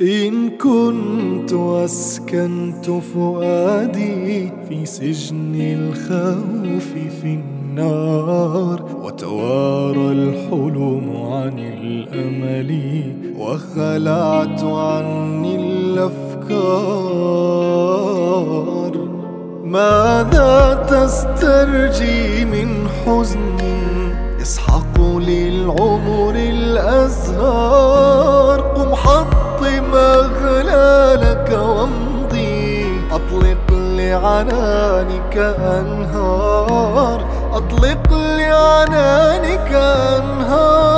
إن كنت أسكنت فؤادي في سجن الخوف في النار وتوارى الحلم عن الأمل وخلعت عني الأفكار. ماذا تسترجي من حزن يسحق للعمر الأزهار؟ قم حط حطم أغلالك وامضي. أطلق لعنانك أنهار. أطلق لعنانك أنهار.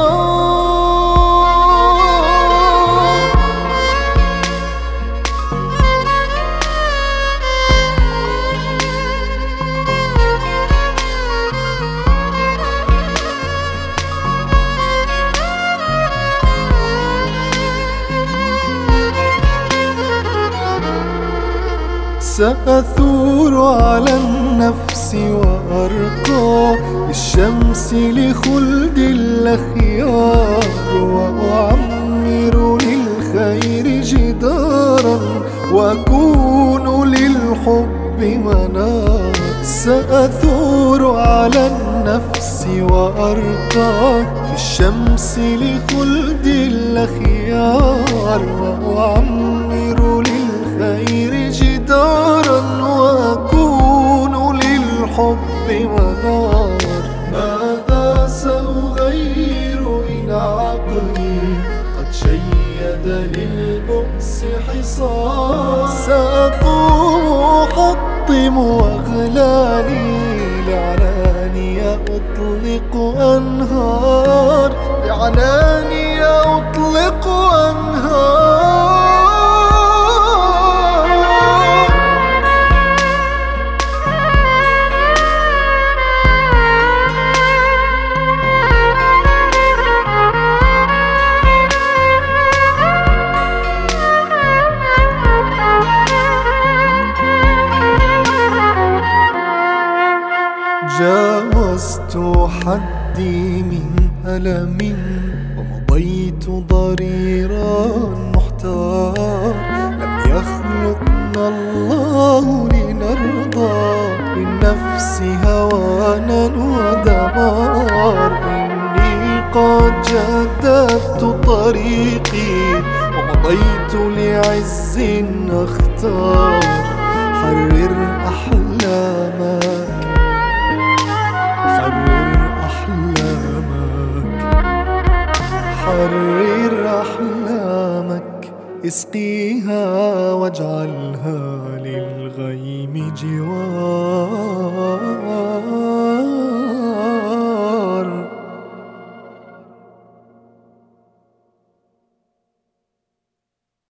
سأثور على النفس وأرقى للشمس لخلد الأخيار وأعمر للخير جدارا وأكون للحب منار سأثور على النفس وأرقى للشمس لخلد الأخيار وأعمر للخير جدارا. للحب منار ماذا سأغير إن عقلي؟ قد شيد للبؤس حصار. سأقوم أحطم أغلالي. لعناني أطلق أنهار. لعناني جاوزت حدي من ألم ومضيت ضريرا محتار. لم يخلقنا الله لنرضى للنفس هوانا ودمار. إني قد جددت طريقي ومضيت لعز أختار. حرر أحلامك حرر أحلامك اسقيها واجعلها للغيم جوار